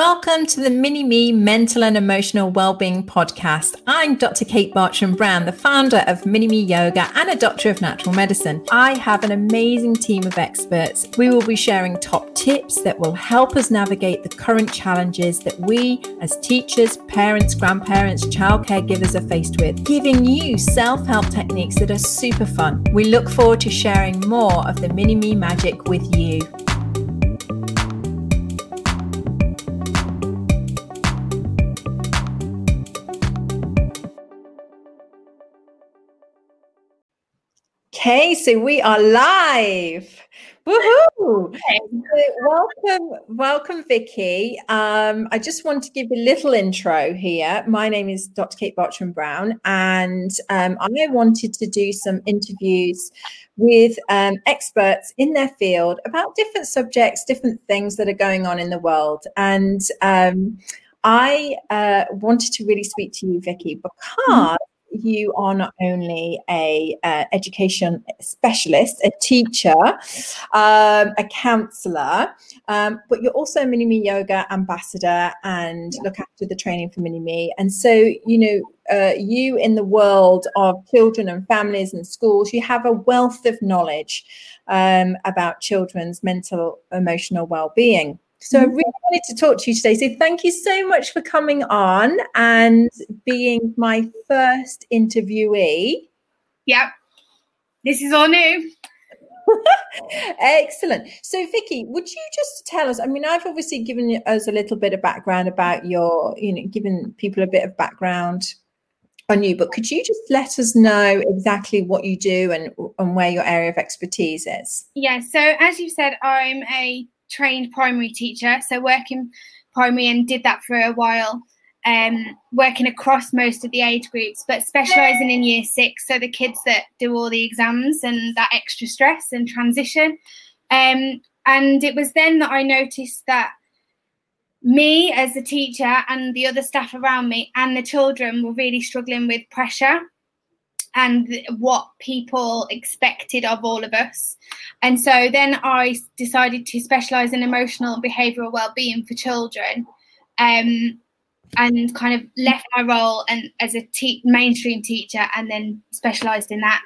Welcome to the Mini Me Mental and Emotional Wellbeing Podcast. I'm Dr. Kate Bartram Brown, the founder of Mini Me Yoga and a doctor of natural medicine. I have an amazing team of experts. We will be sharing top tips that will help us navigate the current challenges that we, as teachers, parents, grandparents, child caregivers, are faced with, giving you self help techniques that are super fun. We look forward to sharing more of the Mini Me magic with you. Okay, so we are live. Woohoo! So welcome, welcome, Vicky. Um, I just want to give a little intro here. My name is Dr. Kate Bartram Brown, and um, I wanted to do some interviews with um, experts in their field about different subjects, different things that are going on in the world. And um, I uh, wanted to really speak to you, Vicky, because you are not only a uh, education specialist, a teacher, um, a counselor, um, but you're also a Mini Me Yoga ambassador and look after the training for Mini Me. And so, you know, uh, you in the world of children and families and schools, you have a wealth of knowledge um, about children's mental emotional well-being. So I mm-hmm. really wanted to talk to you today. So thank you so much for coming on and being my first interviewee. Yep. This is all new. Excellent. So, Vicky, would you just tell us? I mean, I've obviously given us a little bit of background about your, you know, given people a bit of background on you, but could you just let us know exactly what you do and, and where your area of expertise is? Yeah. So, as you said, I'm a trained primary teacher, so working primary and did that for a while, um, working across most of the age groups, but specialising in year six, so the kids that do all the exams and that extra stress and transition. Um, and it was then that I noticed that me as a teacher and the other staff around me and the children were really struggling with pressure and what people expected of all of us. And so then I decided to specialise in emotional and behavioural well-being for children, um, and kind of left my role and as a te- mainstream teacher, and then specialised in that.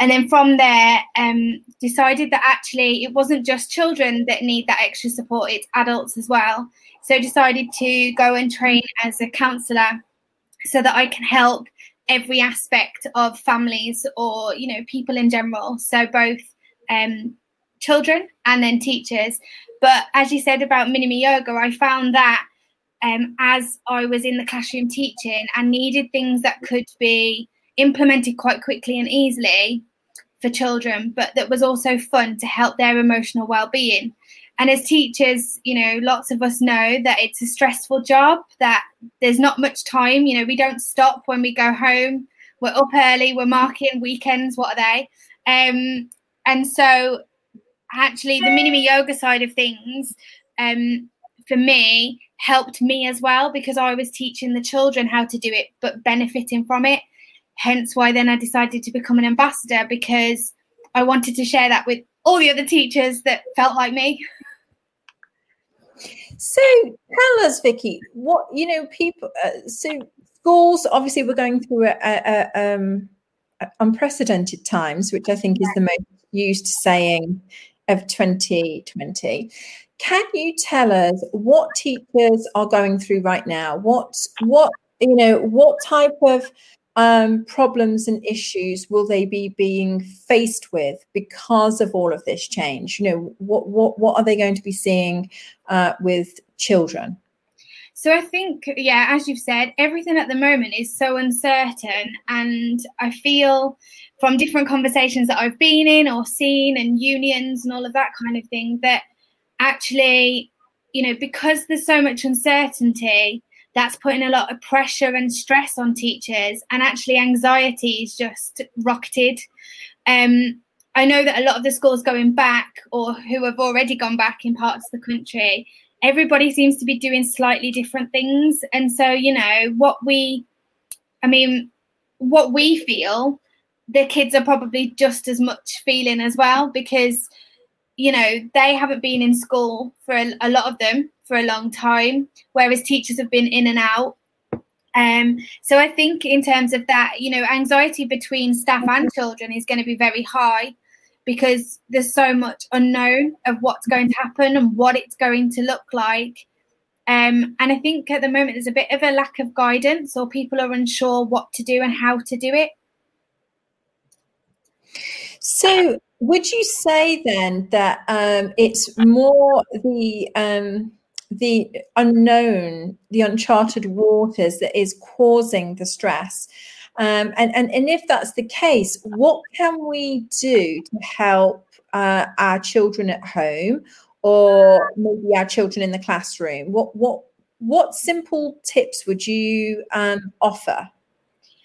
And then from there, um, decided that actually it wasn't just children that need that extra support; it's adults as well. So decided to go and train as a counsellor so that I can help every aspect of families or you know people in general. So both um, children and then teachers. But as you said about mini me yoga i found that um, as i was in the classroom teaching i needed things that could be implemented quite quickly and easily for children but that was also fun to help their emotional well-being and as teachers you know lots of us know that it's a stressful job that there's not much time. You know we don't stop when we go home. We're up early we're marking weekends what are they? Um, and so actually the mini me yoga side of things um, for me helped me as well because i was teaching the children how to do it but benefiting from it. Hence why then i decided to become an ambassador because i wanted to share that with all the other teachers that felt like me So tell us, Vicky, what you know, people. Uh, so schools, obviously, we're going through a, a, a, um, unprecedented times, which I think is the most used saying of 2020. Can you tell us what teachers are going through right now? What what you know? What type of um, problems and issues will they be being faced with because of all of this change? You know, what what what are they going to be seeing uh, with children? So I think, yeah, as you've said, everything at the moment is so uncertain, and I feel from different conversations that I've been in or seen, and unions and all of that kind of thing, that actually, you know, because there's so much uncertainty, that's putting a lot of pressure and stress on teachers. And actually anxiety is just rocketed. Um, i know that a lot of the schools going back or who have already gone back in parts of the country everybody seems to be doing slightly different things. And so you know what we i mean what we feel the kids are probably just as much feeling as well because you know they haven't been in school for a, a lot of them for a long time, whereas teachers have been in and out. Um, so I think in terms of that, you know, anxiety between staff and children is going to be very high because there's so much unknown of what's going to happen and what it's going to look like. Um, and I think at the moment there's a bit of a lack of guidance, or people are unsure what to do and how to do it. So, would you say then that um, it's more the um, the unknown, the uncharted waters that is causing the stress? Um, and, and and if that's the case, what can we do to help uh, our children at home, or maybe our children in the classroom? What what what simple tips would you um, offer?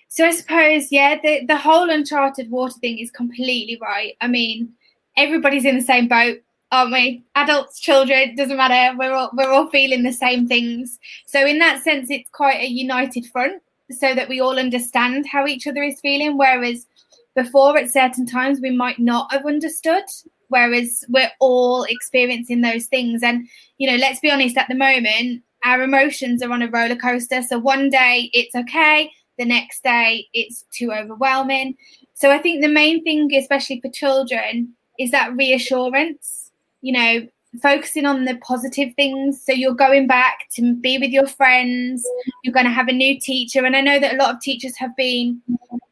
So I suppose, yeah, the, the whole uncharted water thing is completely right. I mean, everybody's in the same boat, aren't we? Adults, children, doesn't matter. We're all we're all feeling the same things. So in that sense, it's quite a united front, so that we all understand how each other is feeling. Whereas before, at certain times, we might not have understood. Whereas we're all experiencing those things, and you know, let's be honest. At the moment, our emotions are on a roller coaster. So one day it's okay the next day it's too overwhelming. So I think the main thing, especially for children, is that reassurance, you know, focusing on the positive things. So you're going back to be with your friends, you're going to have a new teacher. And I know that a lot of teachers have been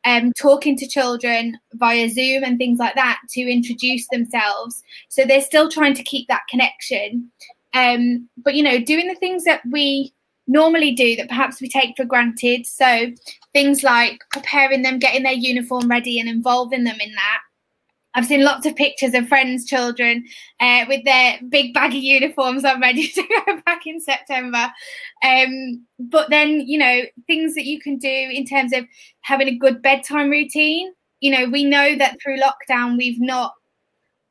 um, talking to children via Zoom and things like that to introduce themselves. So they're still trying to keep that connection. Um, but, you know, doing the things that we normally do that perhaps we take for granted. So things like preparing them, getting their uniform ready, and involving them in that. I've seen lots of pictures of friends' children uh, with their big baggy uniforms on ready to go back in September. Um, but then, you know, things that you can do in terms of having a good bedtime routine. You know, we know that through lockdown, we've not,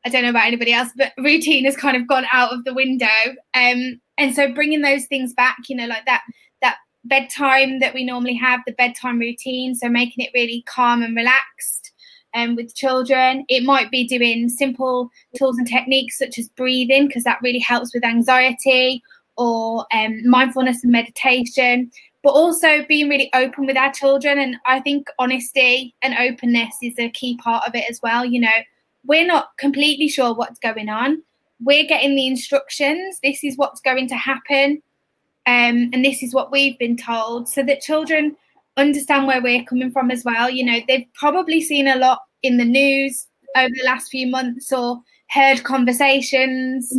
I don't know about anybody else, but routine has kind of gone out of the window. Um, and so bringing those things back you know like that that bedtime that we normally have the bedtime routine so making it really calm and relaxed um, with children it might be doing simple tools and techniques such as breathing because that really helps with anxiety or um, mindfulness and meditation but also being really open with our children and i think honesty and openness is a key part of it as well you know we're not completely sure what's going on we're getting the instructions. This is what's going to happen. Um, and this is what we've been told so that children understand where we're coming from as well. You know, they've probably seen a lot in the news over the last few months or heard conversations.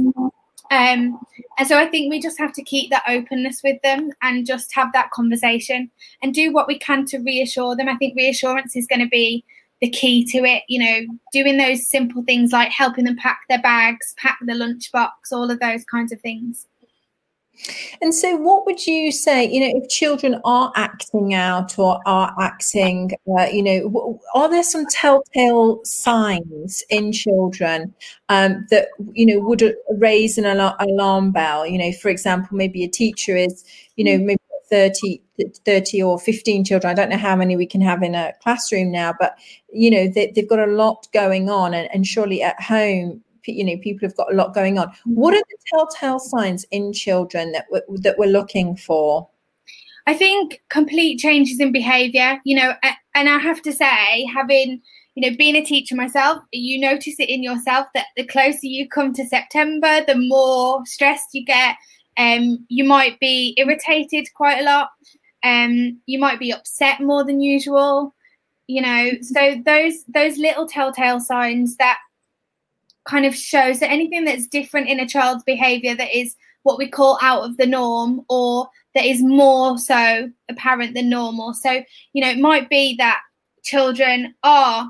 Um, and so I think we just have to keep that openness with them and just have that conversation and do what we can to reassure them. I think reassurance is going to be the key to it. You know, doing those simple things like helping them pack their bags, pack the lunchbox, all of those kinds of things. And so, what would you say, you know, if children are acting out or are acting, uh, you know, are there some telltale signs in children um, that, you know, would raise an alarm bell? You know, for example, maybe a teacher is, you know, maybe 30, 30 or 15 children. I don't know how many we can have in a classroom now, but, you know, they, have got a lot going on. And, and surely at home, you know, people have got a lot going on. What are the telltale signs in children that we're, that we're looking for? I think complete changes in behaviour, you know, and I have to say, having, you know, being a teacher myself, you notice it in yourself that the closer you come to September, the more stressed you get, um, you might be irritated quite a lot. Um, you might be upset more than usual. You know, so those those little telltale signs that kind of shows that anything that's different in a child's behavior that is what we call out of the norm or that is more so apparent than normal. So, you know, it might be that children are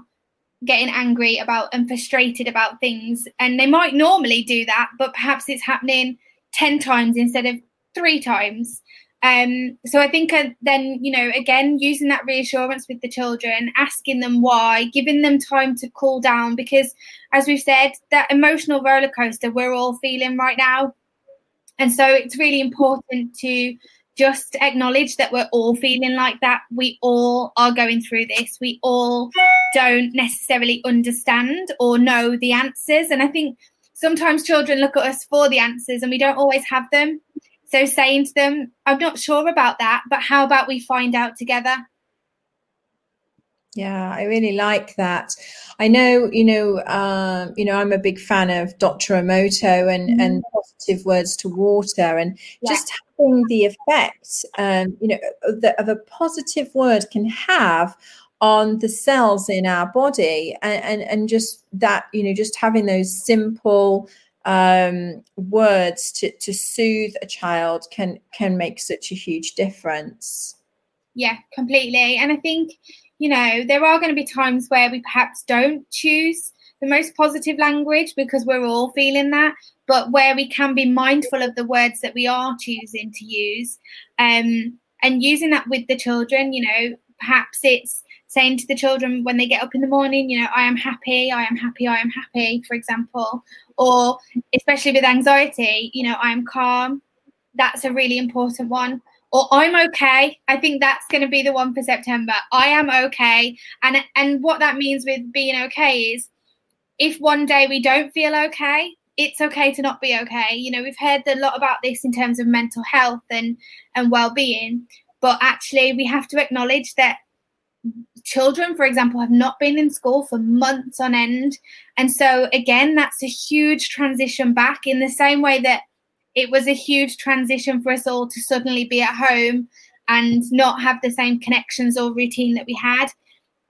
getting angry about and frustrated about things and they might normally do that, but perhaps it's happening 10 times instead of three times. Um, so I think uh, then, you know, again, using that reassurance with the children, asking them why, giving them time to cool down, because as we've said, that emotional roller coaster we're all feeling right now. And so it's really important to just acknowledge that we're all feeling like that. We all are going through this. We all don't necessarily understand or know the answers. And I think sometimes children look at us for the answers and we don't always have them. So saying to them, I'm not sure about that, but how about we find out together? Yeah, I really like that. I know, you know, um, you know, I'm a big fan of Dr. Emoto and mm-hmm. and positive words to water, and yeah. just having the effect, um, you know, that of a positive word can have on the cells in our body, and, and and just that, you know, just having those simple um, words to to soothe a child can can make such a huge difference. Yeah, completely, and I think you know, there are going to be times where we perhaps don't choose the most positive language because we're all feeling that, but where we can be mindful of the words that we are choosing to use um, and using that with the children, you know, perhaps it's saying to the children when they get up in the morning, you know, I am happy, I am happy, I am happy, for example, or especially with anxiety, you know, I am calm. That's a really important one or I'm okay. I think that's going to be the one for September. I am okay. And and what that means with being okay is if one day we don't feel okay, it's okay to not be okay. You know, we've heard a lot about this in terms of mental health and and well-being, but actually we have to acknowledge that children for example have not been in school for months on end and so again that's a huge transition back in the same way that it was a huge transition for us all to suddenly be at home and not have the same connections or routine that we had.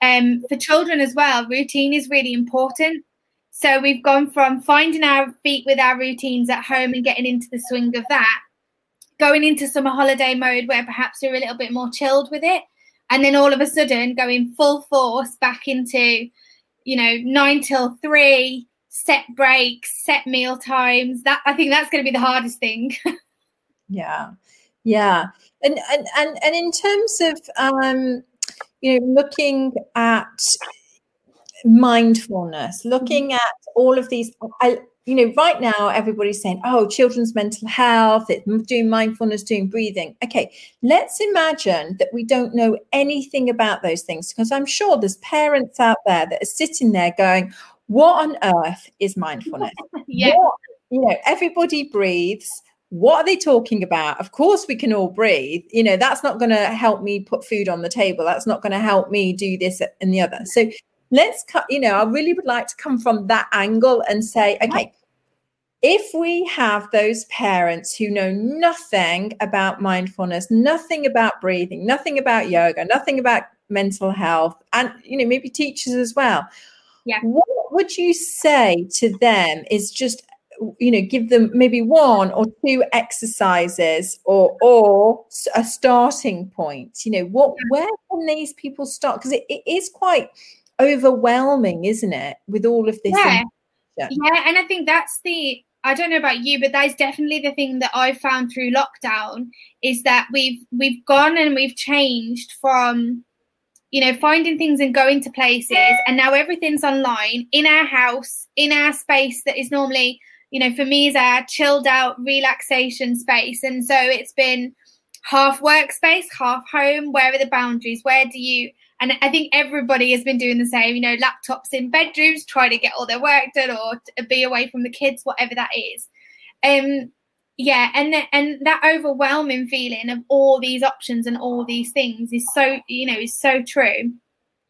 Um, for children as well, routine is really important. So we've gone from finding our feet with our routines at home and getting into the swing of that, going into summer holiday mode where perhaps we're a little bit more chilled with it, and then all of a sudden going full force back into, you know, nine till three, set breaks, set meal times. That I think that's going to be the hardest thing. yeah, yeah, and and and and in terms of um, you know looking at mindfulness, looking mm-hmm. at all of these. I, you know, right now everybody's saying, "Oh, children's mental health, it's doing mindfulness, doing breathing." Okay, let's imagine that we don't know anything about those things because I'm sure there's parents out there that are sitting there going, what on earth is mindfulness? yeah. What, you know, everybody breathes. What are they talking about? Of course, we can all breathe. You know, that's not going to help me put food on the table. That's not going to help me do this and the other. So let's cut, you know, I really would like to come from that angle and say, okay, if we have those parents who know nothing about mindfulness, nothing about breathing, nothing about yoga, nothing about mental health, and you know, maybe teachers as well, yeah. What would you say to them is just you know give them maybe one or two exercises or or a starting point? You know what where can these people start? Because it, it is quite overwhelming isn't it with all of this yeah. yeah and i think that's the i don't know about you but that's definitely the thing that i found through lockdown is that we've we've gone and we've changed from you know, finding things and going to places. And now everything's online in our house, in our space that is normally, you know, for me is our chilled out relaxation space. And so it's been half workspace, half home. Where are the boundaries? Where do you? And I think everybody has been doing the same, you know, laptops in bedrooms, try to get all their work done or be away from the kids, whatever that is. Um, yeah and th- and that overwhelming feeling of all these options and all these things is so you know is so true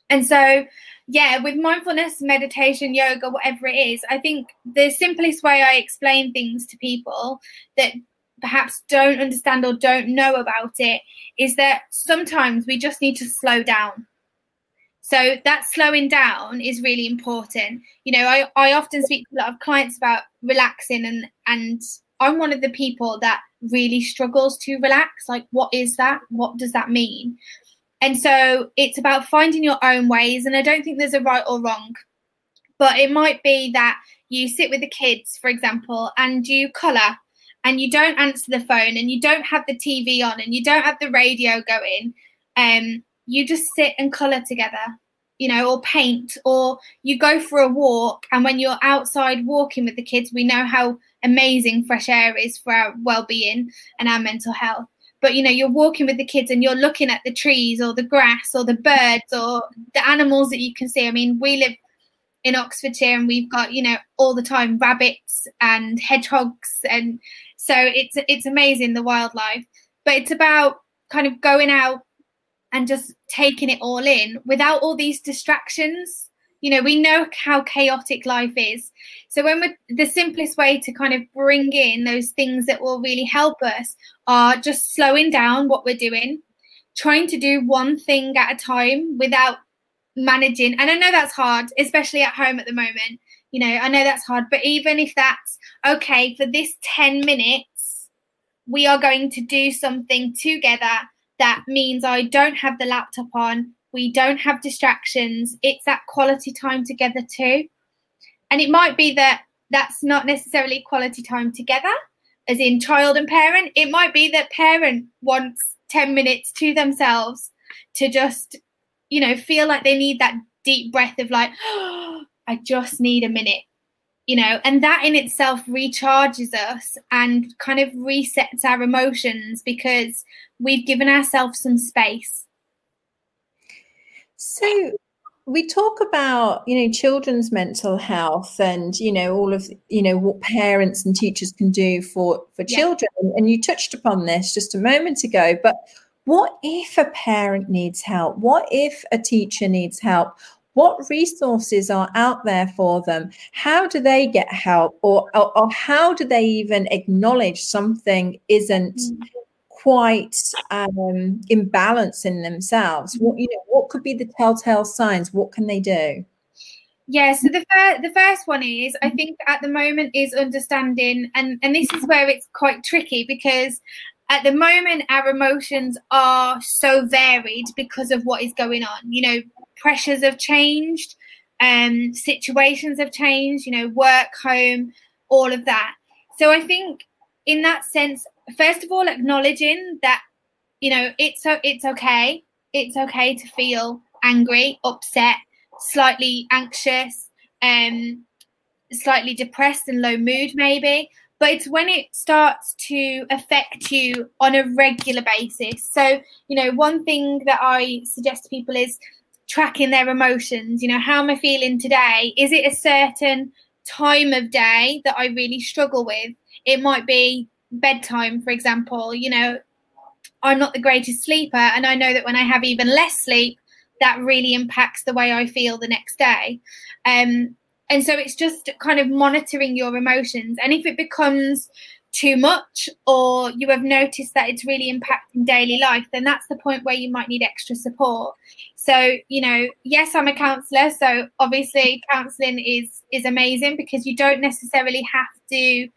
and so yeah with mindfulness meditation yoga whatever it is i think the simplest way i explain things to people that perhaps don't understand or don't know about it is that sometimes we just need to slow down so that slowing down is really important you know i, I often speak to a lot of clients about relaxing and and I'm one of the people that really struggles to relax. Like, what is that? What does that mean? And so it's about finding your own ways. And I don't think there's a right or wrong, but it might be that you sit with the kids, for example, and you colour and you don't answer the phone and you don't have the TV on and you don't have the radio going. Um, you just sit and colour together, you know, or paint, or you go for a walk. And when you're outside walking with the kids, we know how amazing fresh air is for our well-being and our mental health but you know you're walking with the kids and you're looking at the trees or the grass or the birds or the animals that you can see i mean we live in oxfordshire and we've got you know all the time rabbits and hedgehogs and So it's it's amazing the wildlife, but it's about kind of going out and just taking it all in without all these distractions. You know, we know how chaotic life is. So when we're the simplest way to kind of bring in those things that will really help us are just slowing down what we're doing, trying to do one thing at a time without managing. And I know that's hard, especially at home at the moment. You know, I know that's hard, but even if that's okay, for this 10 minutes, we are going to do something together that means I don't have the laptop on, we don't have distractions. It's that quality time together too. And it might be that that's not necessarily quality time together, as in child and parent. It might be that parent wants 10 minutes to themselves to just, you know, feel like they need that deep breath of like, oh, I just need a minute, you know, and that in itself recharges us and kind of resets our emotions because we've given ourselves some space. So, we talk about you know children's mental health and you know all of you know what parents and teachers can do for for yeah. children and you touched upon this just a moment ago but what if a parent needs help what if a teacher needs help what resources are out there for them how do they get help or or, or how do they even acknowledge something isn't mm-hmm quite um, imbalanced in themselves. What you know, what could be the telltale signs? What can they do? Yeah, so the first the first one is I think at the moment is understanding, and and this is where it's quite tricky because at the moment our emotions are so varied because of what is going on. You know, pressures have changed, um, situations have changed. You know, work, home, all of that. So I think in that sense, first of all acknowledging that you know it's it's okay it's okay to feel angry upset slightly anxious um slightly depressed and low mood maybe but it's when it starts to affect you on a regular basis so you know one thing that i suggest to people is tracking their emotions you know how am i feeling today is it a certain time of day that i really struggle with it might be bedtime, for example, you know, I'm not the greatest sleeper. And I know that when I have even less sleep, that really impacts the way I feel the next day. Um, and so it's just kind of monitoring your emotions. And if it becomes too much or you have noticed that it's really impacting daily life, then that's the point where you might need extra support. So, you know, yes, I'm a counselor. So obviously counseling is is amazing because you don't necessarily have to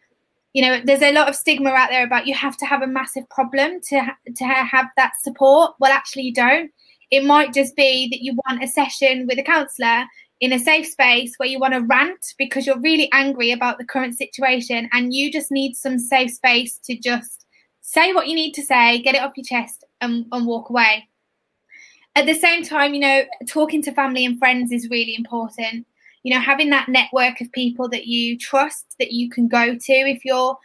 you know there's a lot of stigma out there about you have to have a massive problem to to have that support well actually you don't it might just be that you want a session with a counselor in a safe space where you want to rant because you're really angry about the current situation and you just need some safe space to just say what you need to say get it off your chest and, and walk away. At the same time you know talking to family and friends is really important. You know having that network of people that you trust that you can go to if you're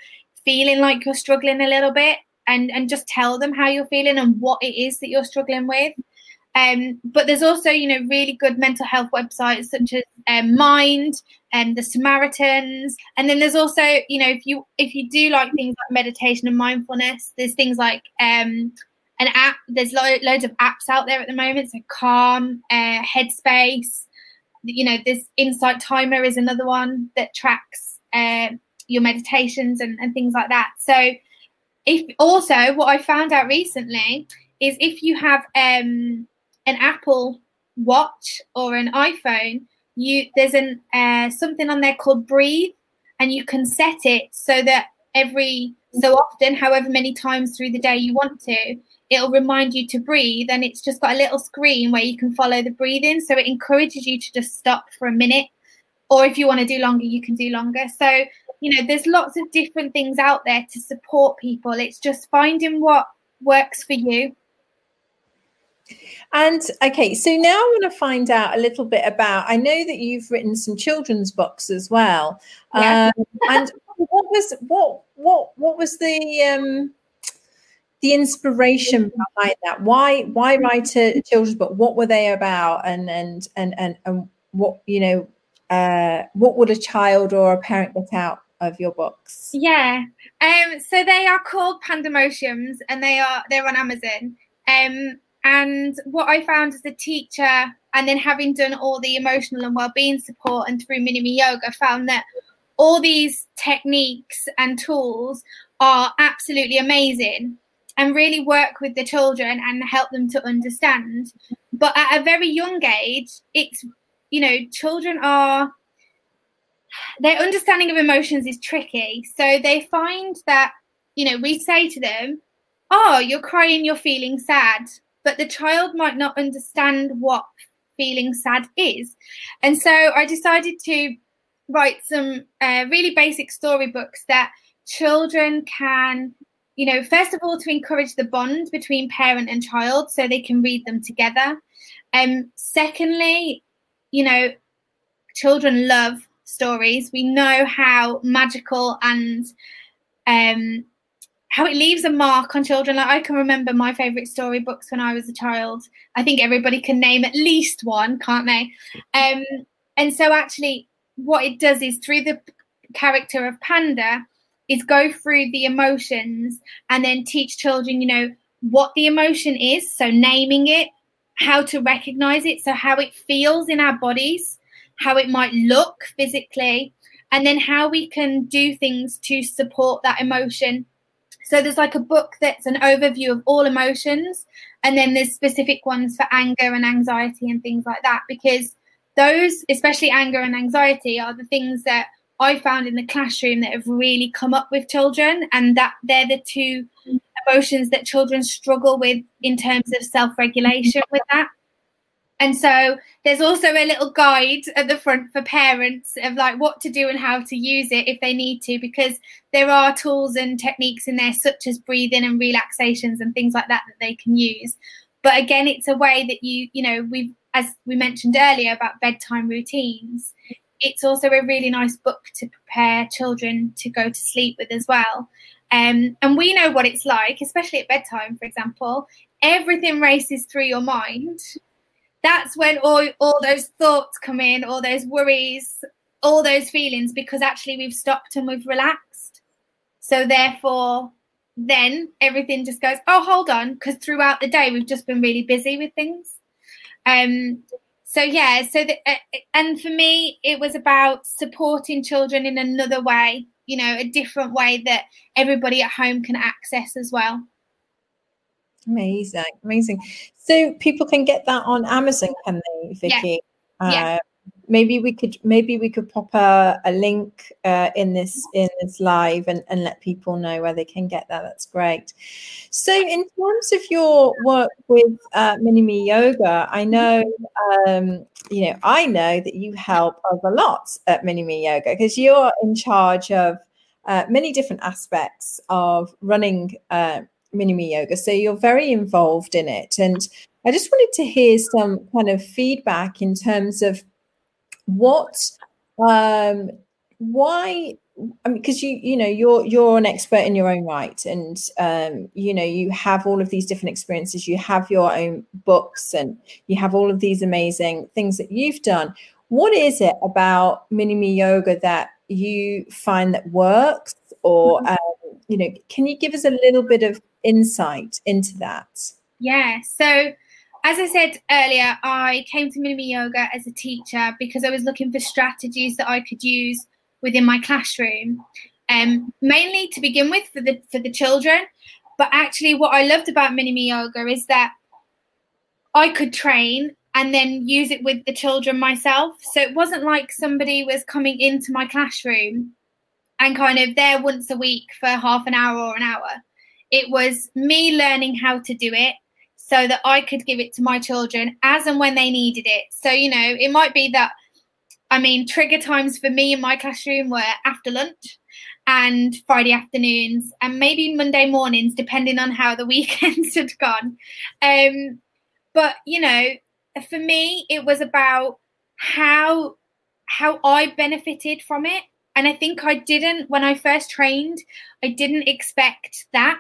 feeling like you're struggling a little bit and and just tell them how you're feeling and what it is that you're struggling with um, but there's also you know really good mental health websites such as um, mind and the samaritans and then there's also you know if you if you do like things like meditation and mindfulness there's things like um, an app there's lo- loads of apps out there at the moment so calm uh, headspace you know, this insight timer is another one that tracks uh, your meditations and, and things like that. So, if also what I found out recently is if you have um, an Apple Watch or an iPhone, you there's an uh, something on there called Breathe, and you can set it so that every so often, however many times through the day you want to, it'll remind you to breathe and it's just got a little screen where you can follow the breathing. So it encourages you to just stop for a minute or if you want to do longer you can do longer. So you know there's lots of different things out there to support people. It's just finding what works for you and okay, so now I want to find out a little bit about. I know that you've written some children's books as well. Yeah. Um, and what was what what what was the um, the inspiration behind that why why write a children's book what were they about and and and and, and what you know uh, what would a child or a parent get out of your books? Yeah. Um, so they are called Pandamotions and they are they're on Amazon. Um, and what I found as a teacher, and then having done all the emotional and well-being support and through Mini Me Yoga, found that all these techniques and tools are absolutely amazing and really work with the children and help them to understand. But at a very young age, it's you know, children are their understanding of emotions is tricky. So they find that, you know, we say to them, Oh, you're crying, you're feeling sad. But the child might not understand what feeling sad is. And so I decided to write some uh, really basic storybooks that children can, you know, first of all, to encourage the bond between parent and child so they can read them together. Um, secondly, you know, children love stories. We know how magical and um, how it leaves a mark on children. Like I can remember my favorite storybooks when I was a child. I think everybody can name at least one, can't they? Um, and so actually, what it does is through the character of Panda, is go through the emotions and then teach children, you know, what the emotion is. So naming it, how to recognize it, so how it feels in our bodies, how it might look physically, and then how we can do things to support that emotion. So there's like a book that's an overview of all emotions, and then there's specific ones for anger and anxiety and things like that, because those, especially anger and anxiety, are the things that I found in the classroom that have really come up with children, and that they're the two emotions that children struggle with in terms of self regulation with that. And so there's also a little guide at the front for parents of like what to do and how to use it if they need to, because there are tools and techniques in there, such as breathing and relaxations and things like that, that they can use. But again, it's a way that you, you know, we've, as we mentioned earlier about bedtime routines, it's also a really nice book to prepare children to go to sleep with as well. Um, and we know what it's like, especially at bedtime, for example. Everything races through your mind. That's when all, all those thoughts come in, all those worries, all those feelings, because actually we've stopped and we've relaxed. So, therefore, then everything just goes, oh, hold on, because throughout the day we've just been really busy with things. Um, so yeah, so the, uh, and for me, it was about supporting children in another way you know a different way that everybody at home can access as well amazing amazing so people can get that on amazon can they vicky yeah. yeah. Uh, maybe we could maybe we could pop a, a link uh, in this in this live and, and let people know where they can get that that's great so in terms of your work with uh, mini me yoga i know um, you know i know that you help us a lot at mini me yoga because you're in charge of uh, many different aspects of running uh, mini me yoga so you're very involved in it and i just wanted to hear some kind of feedback in terms of what um why I mean, because you you know you're you're an expert in your own right, and um, you know you have all of these different experiences. You have your own books, and you have all of these amazing things that you've done. What is it about Mini Me Yoga that you find that works, or mm-hmm. um, you know, can you give us a little bit of insight into that? Yeah. So as I said earlier, I came to Mini Yoga as a teacher because I was looking for strategies that I could use within my classroom, um, mainly to begin with for the for the children. But actually, what I loved about Mini Yoga is that I could train and then use it with the children myself. So it wasn't like somebody was coming into my classroom and kind of there once a week for half an hour or an hour. It was me learning how to do it so that I could give it to my children as and when they needed it. So, you know, it might be that, I mean, trigger times for me in my classroom were after lunch and Friday afternoons and maybe Monday mornings, depending on how the weekends had gone. Um, but, you know, for me, it was about how how I benefited from it. And I think I didn't, when I first trained, I didn't expect that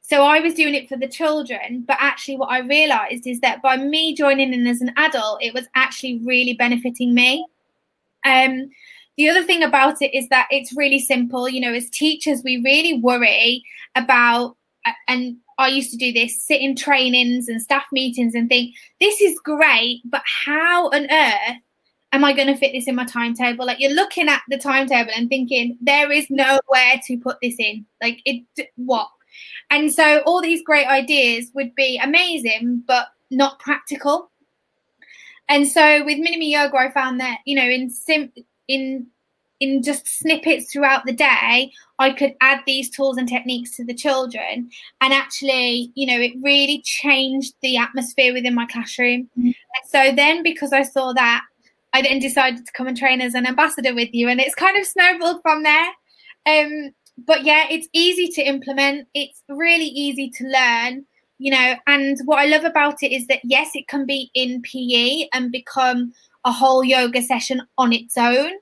so I was doing it for the children, but actually, what I realized is that by me joining in as an adult, it was actually really benefiting me. Um, the other thing about it is that it's really simple. You know, as teachers, we really worry about, and I used to do this, sit in trainings and staff meetings and think, this is great, but how on earth am I going to fit this in my timetable? Like you're looking at the timetable and thinking, there is nowhere to put this in. Like it, what? And so all these great ideas would be amazing, but not practical. And so with Mini Me Yoga, I found that, you know, in sim in in just snippets throughout the day, I could add these tools and techniques to the children. And actually, you know, it really changed the atmosphere within my classroom. Mm-hmm. So then, because I saw that, I then decided to come and train as an ambassador with you. And it's kind of snowballed from there. Um, but yeah, it's easy to implement, it's really easy to learn. You know, and what I love about it is that yes, it can be in PE and become a whole yoga session on its own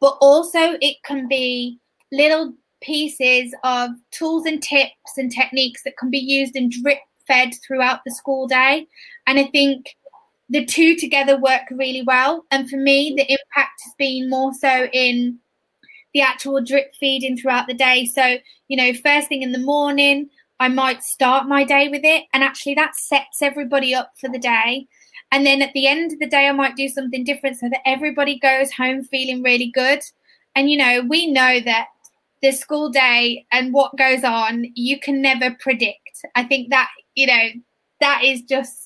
but also it can be little pieces of tools and tips and techniques that can be used and drip fed throughout the school day. And I think the two together work really well. And for me, the impact has been more so in the actual drip feeding throughout the day. So, you know, first thing in the morning, I might start my day with it. And actually, that sets everybody up for the day. And then at the end of the day, I might do something different so that everybody goes home feeling really good. And, you know, we know that the school day and what goes on, you can never predict. I think that, you know, that is just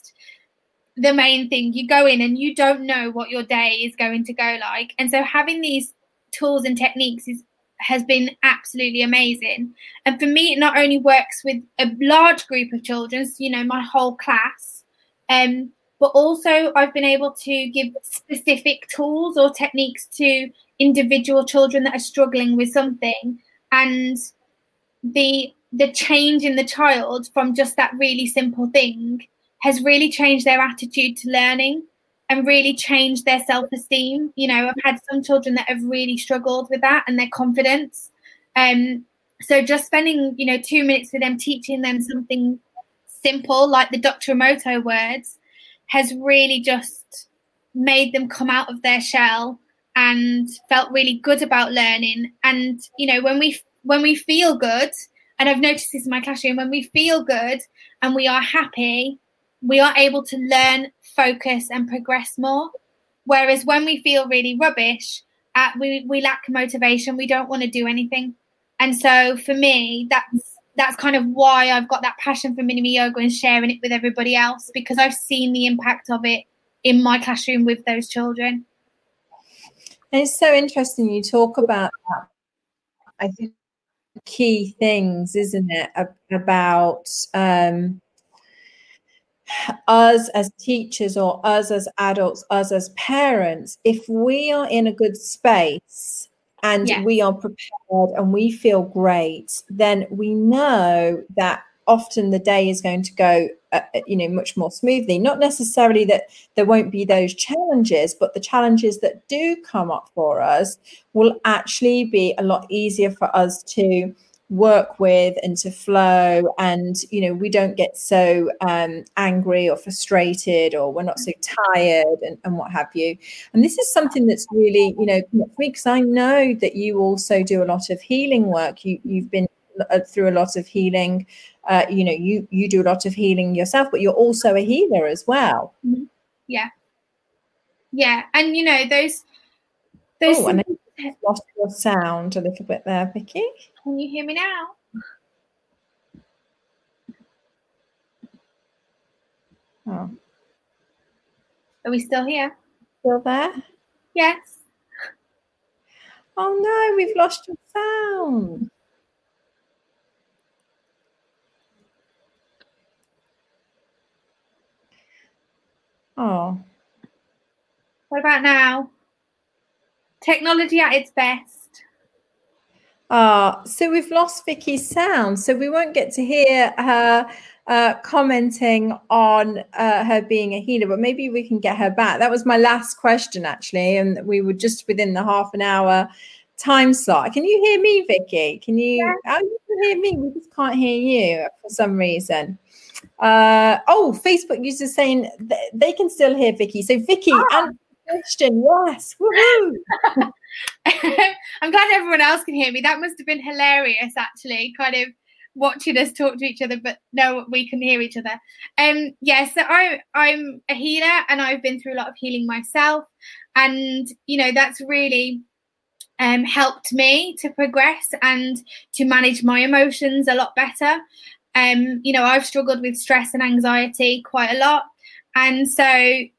the main thing. You go in and you don't know what your day is going to go like. And so having these tools and techniques is has been absolutely amazing. And for me, it not only works with a large group of children, so, you know, my whole class, um, but also I've been able to give specific tools or techniques to individual children that are struggling with something and the the change in the child from just that really simple thing has really changed their attitude to learning and really changed their self-esteem. You know i've had some children that have really struggled with that and their confidence. Um so just spending you know two minutes with them teaching them something simple like the dr emoto words has really just made them come out of their shell and felt really good about learning. And you know when we when we feel good and i've noticed this in my classroom when we feel good and we are happy we are able to learn focus and progress more whereas when we feel really rubbish uh, we, we lack motivation we don't want to do anything and so for me that's that's kind of why I've got that passion for mini yoga and sharing it with everybody else because I've seen the impact of it in my classroom with those children. And it's so interesting you talk about that. I think key things, isn't it, about um, us as teachers or us as adults, us as parents. If we are in a good space and yeah. we are prepared and we feel great, then we know that often the day is going to go uh, uh, you know much more smoothly not necessarily that there won't be those challenges but the challenges that do come up for us will actually be a lot easier for us to work with and to flow. And you know we don't get so um, angry or frustrated or we're not so tired and, and what have you. And this is something that's really you know for me because i know that you also do a lot of healing work. You you've been uh, through a lot of healing uh, you know you you do a lot of healing yourself but you're also a healer as well. Mm-hmm. yeah. Yeah. And you know those those oh, lost your sound a little bit there vicky can you hear me now? Oh. Are we still here? Still there? Yes. Oh no, we've lost your sound. Oh. What about now? Technology at its best. Ah, so we've lost Vicky's sound, so we won't get to hear her uh, commenting on uh, her being a healer, but maybe we can get her back. That was my last question, actually, and we were just within the half an hour time slot. Can you hear me, Vicky? Can you? Yeah. Oh, you can hear me. We just can't hear you for some reason. Uh, oh, Facebook users saying th- they can still hear Vicky. So, Vicky, oh. and question, yes! I'm glad everyone else can hear me. That must have been hilarious, actually, kind of watching us talk to each other, but no, we can hear each other. Um, yeah, so I, I'm a healer and I've been through a lot of healing myself. And, you know, that's really um, helped me to progress and to manage my emotions a lot better. Um, you know, I've struggled with stress and anxiety quite a lot. And so,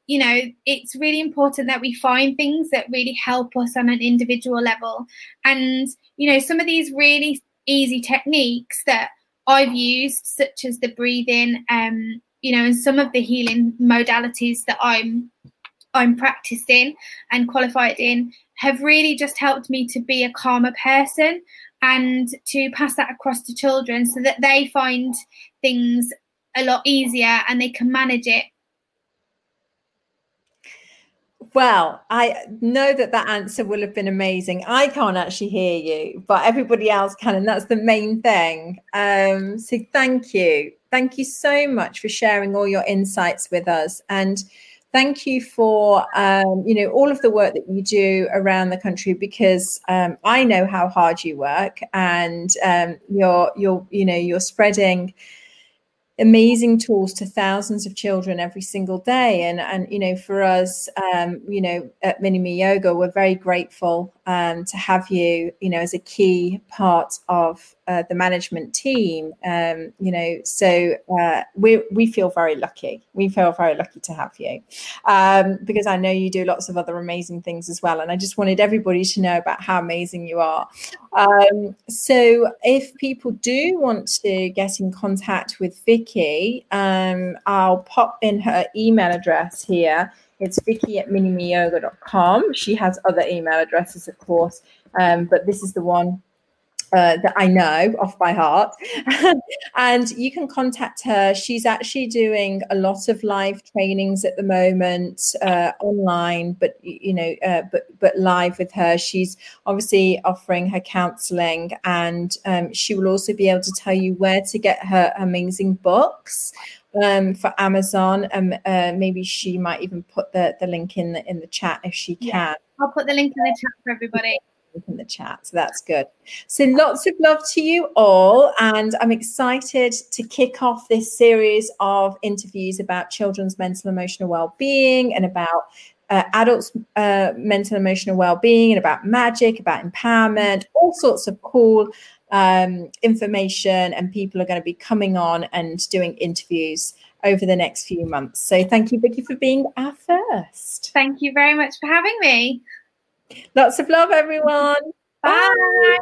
you know, it's really important that we find things that really help us on an individual level. And, you know, some of these really easy techniques that I've used, such as the breathing, um, you know, and some of the healing modalities that I'm I'm practicing and qualified in have really just helped me to be a calmer person and to pass that across to children so that they find things a lot easier and they can manage it well, I know that that answer will have been amazing. I can't actually hear you, but everybody else can, and that's the main thing. Um, so, thank you. Thank you so much for sharing all your insights with us. And thank you for um, you know all of the work that you do around the country because um, I know how hard you work and um, you're you're you know you're spreading amazing tools to thousands of children every single day. And and you know for us um, you know at Mini Me Yoga we're very grateful um, to have you you know as a key part of uh, the management team. Um, you know so uh, we we feel very lucky. We feel very lucky to have you. Um, because i know you do lots of other amazing things as well and i just wanted everybody to know about how amazing you are. Um, so if people do want to get in contact with vicky um, i'll pop in her email address here it's Vicky at minimeyoga.com. She has other email addresses, of course, um, but this is the one uh, that I know off by heart. and you can contact her. She's actually doing a lot of live trainings at the moment, uh, online, but you know, uh, but but live with her. She's obviously offering her counselling, and um, she will also be able to tell you where to get her amazing books um, for Amazon. Um, uh, maybe she might even put the, the link in the in the chat if she can. Yeah, I'll put the link in the chat for everybody. In the chat, so that's good. So lots of love to you all, and I'm excited to kick off this series of interviews about children's mental emotional well-being and about uh, adults' uh, mental emotional well-being and about magic, about empowerment, all sorts of cool um, information, and people are going to be coming on and doing interviews over the next few months. So thank you, Vicky, for being our first. Thank you very much for having me. Lots of love, everyone. Bye. Bye.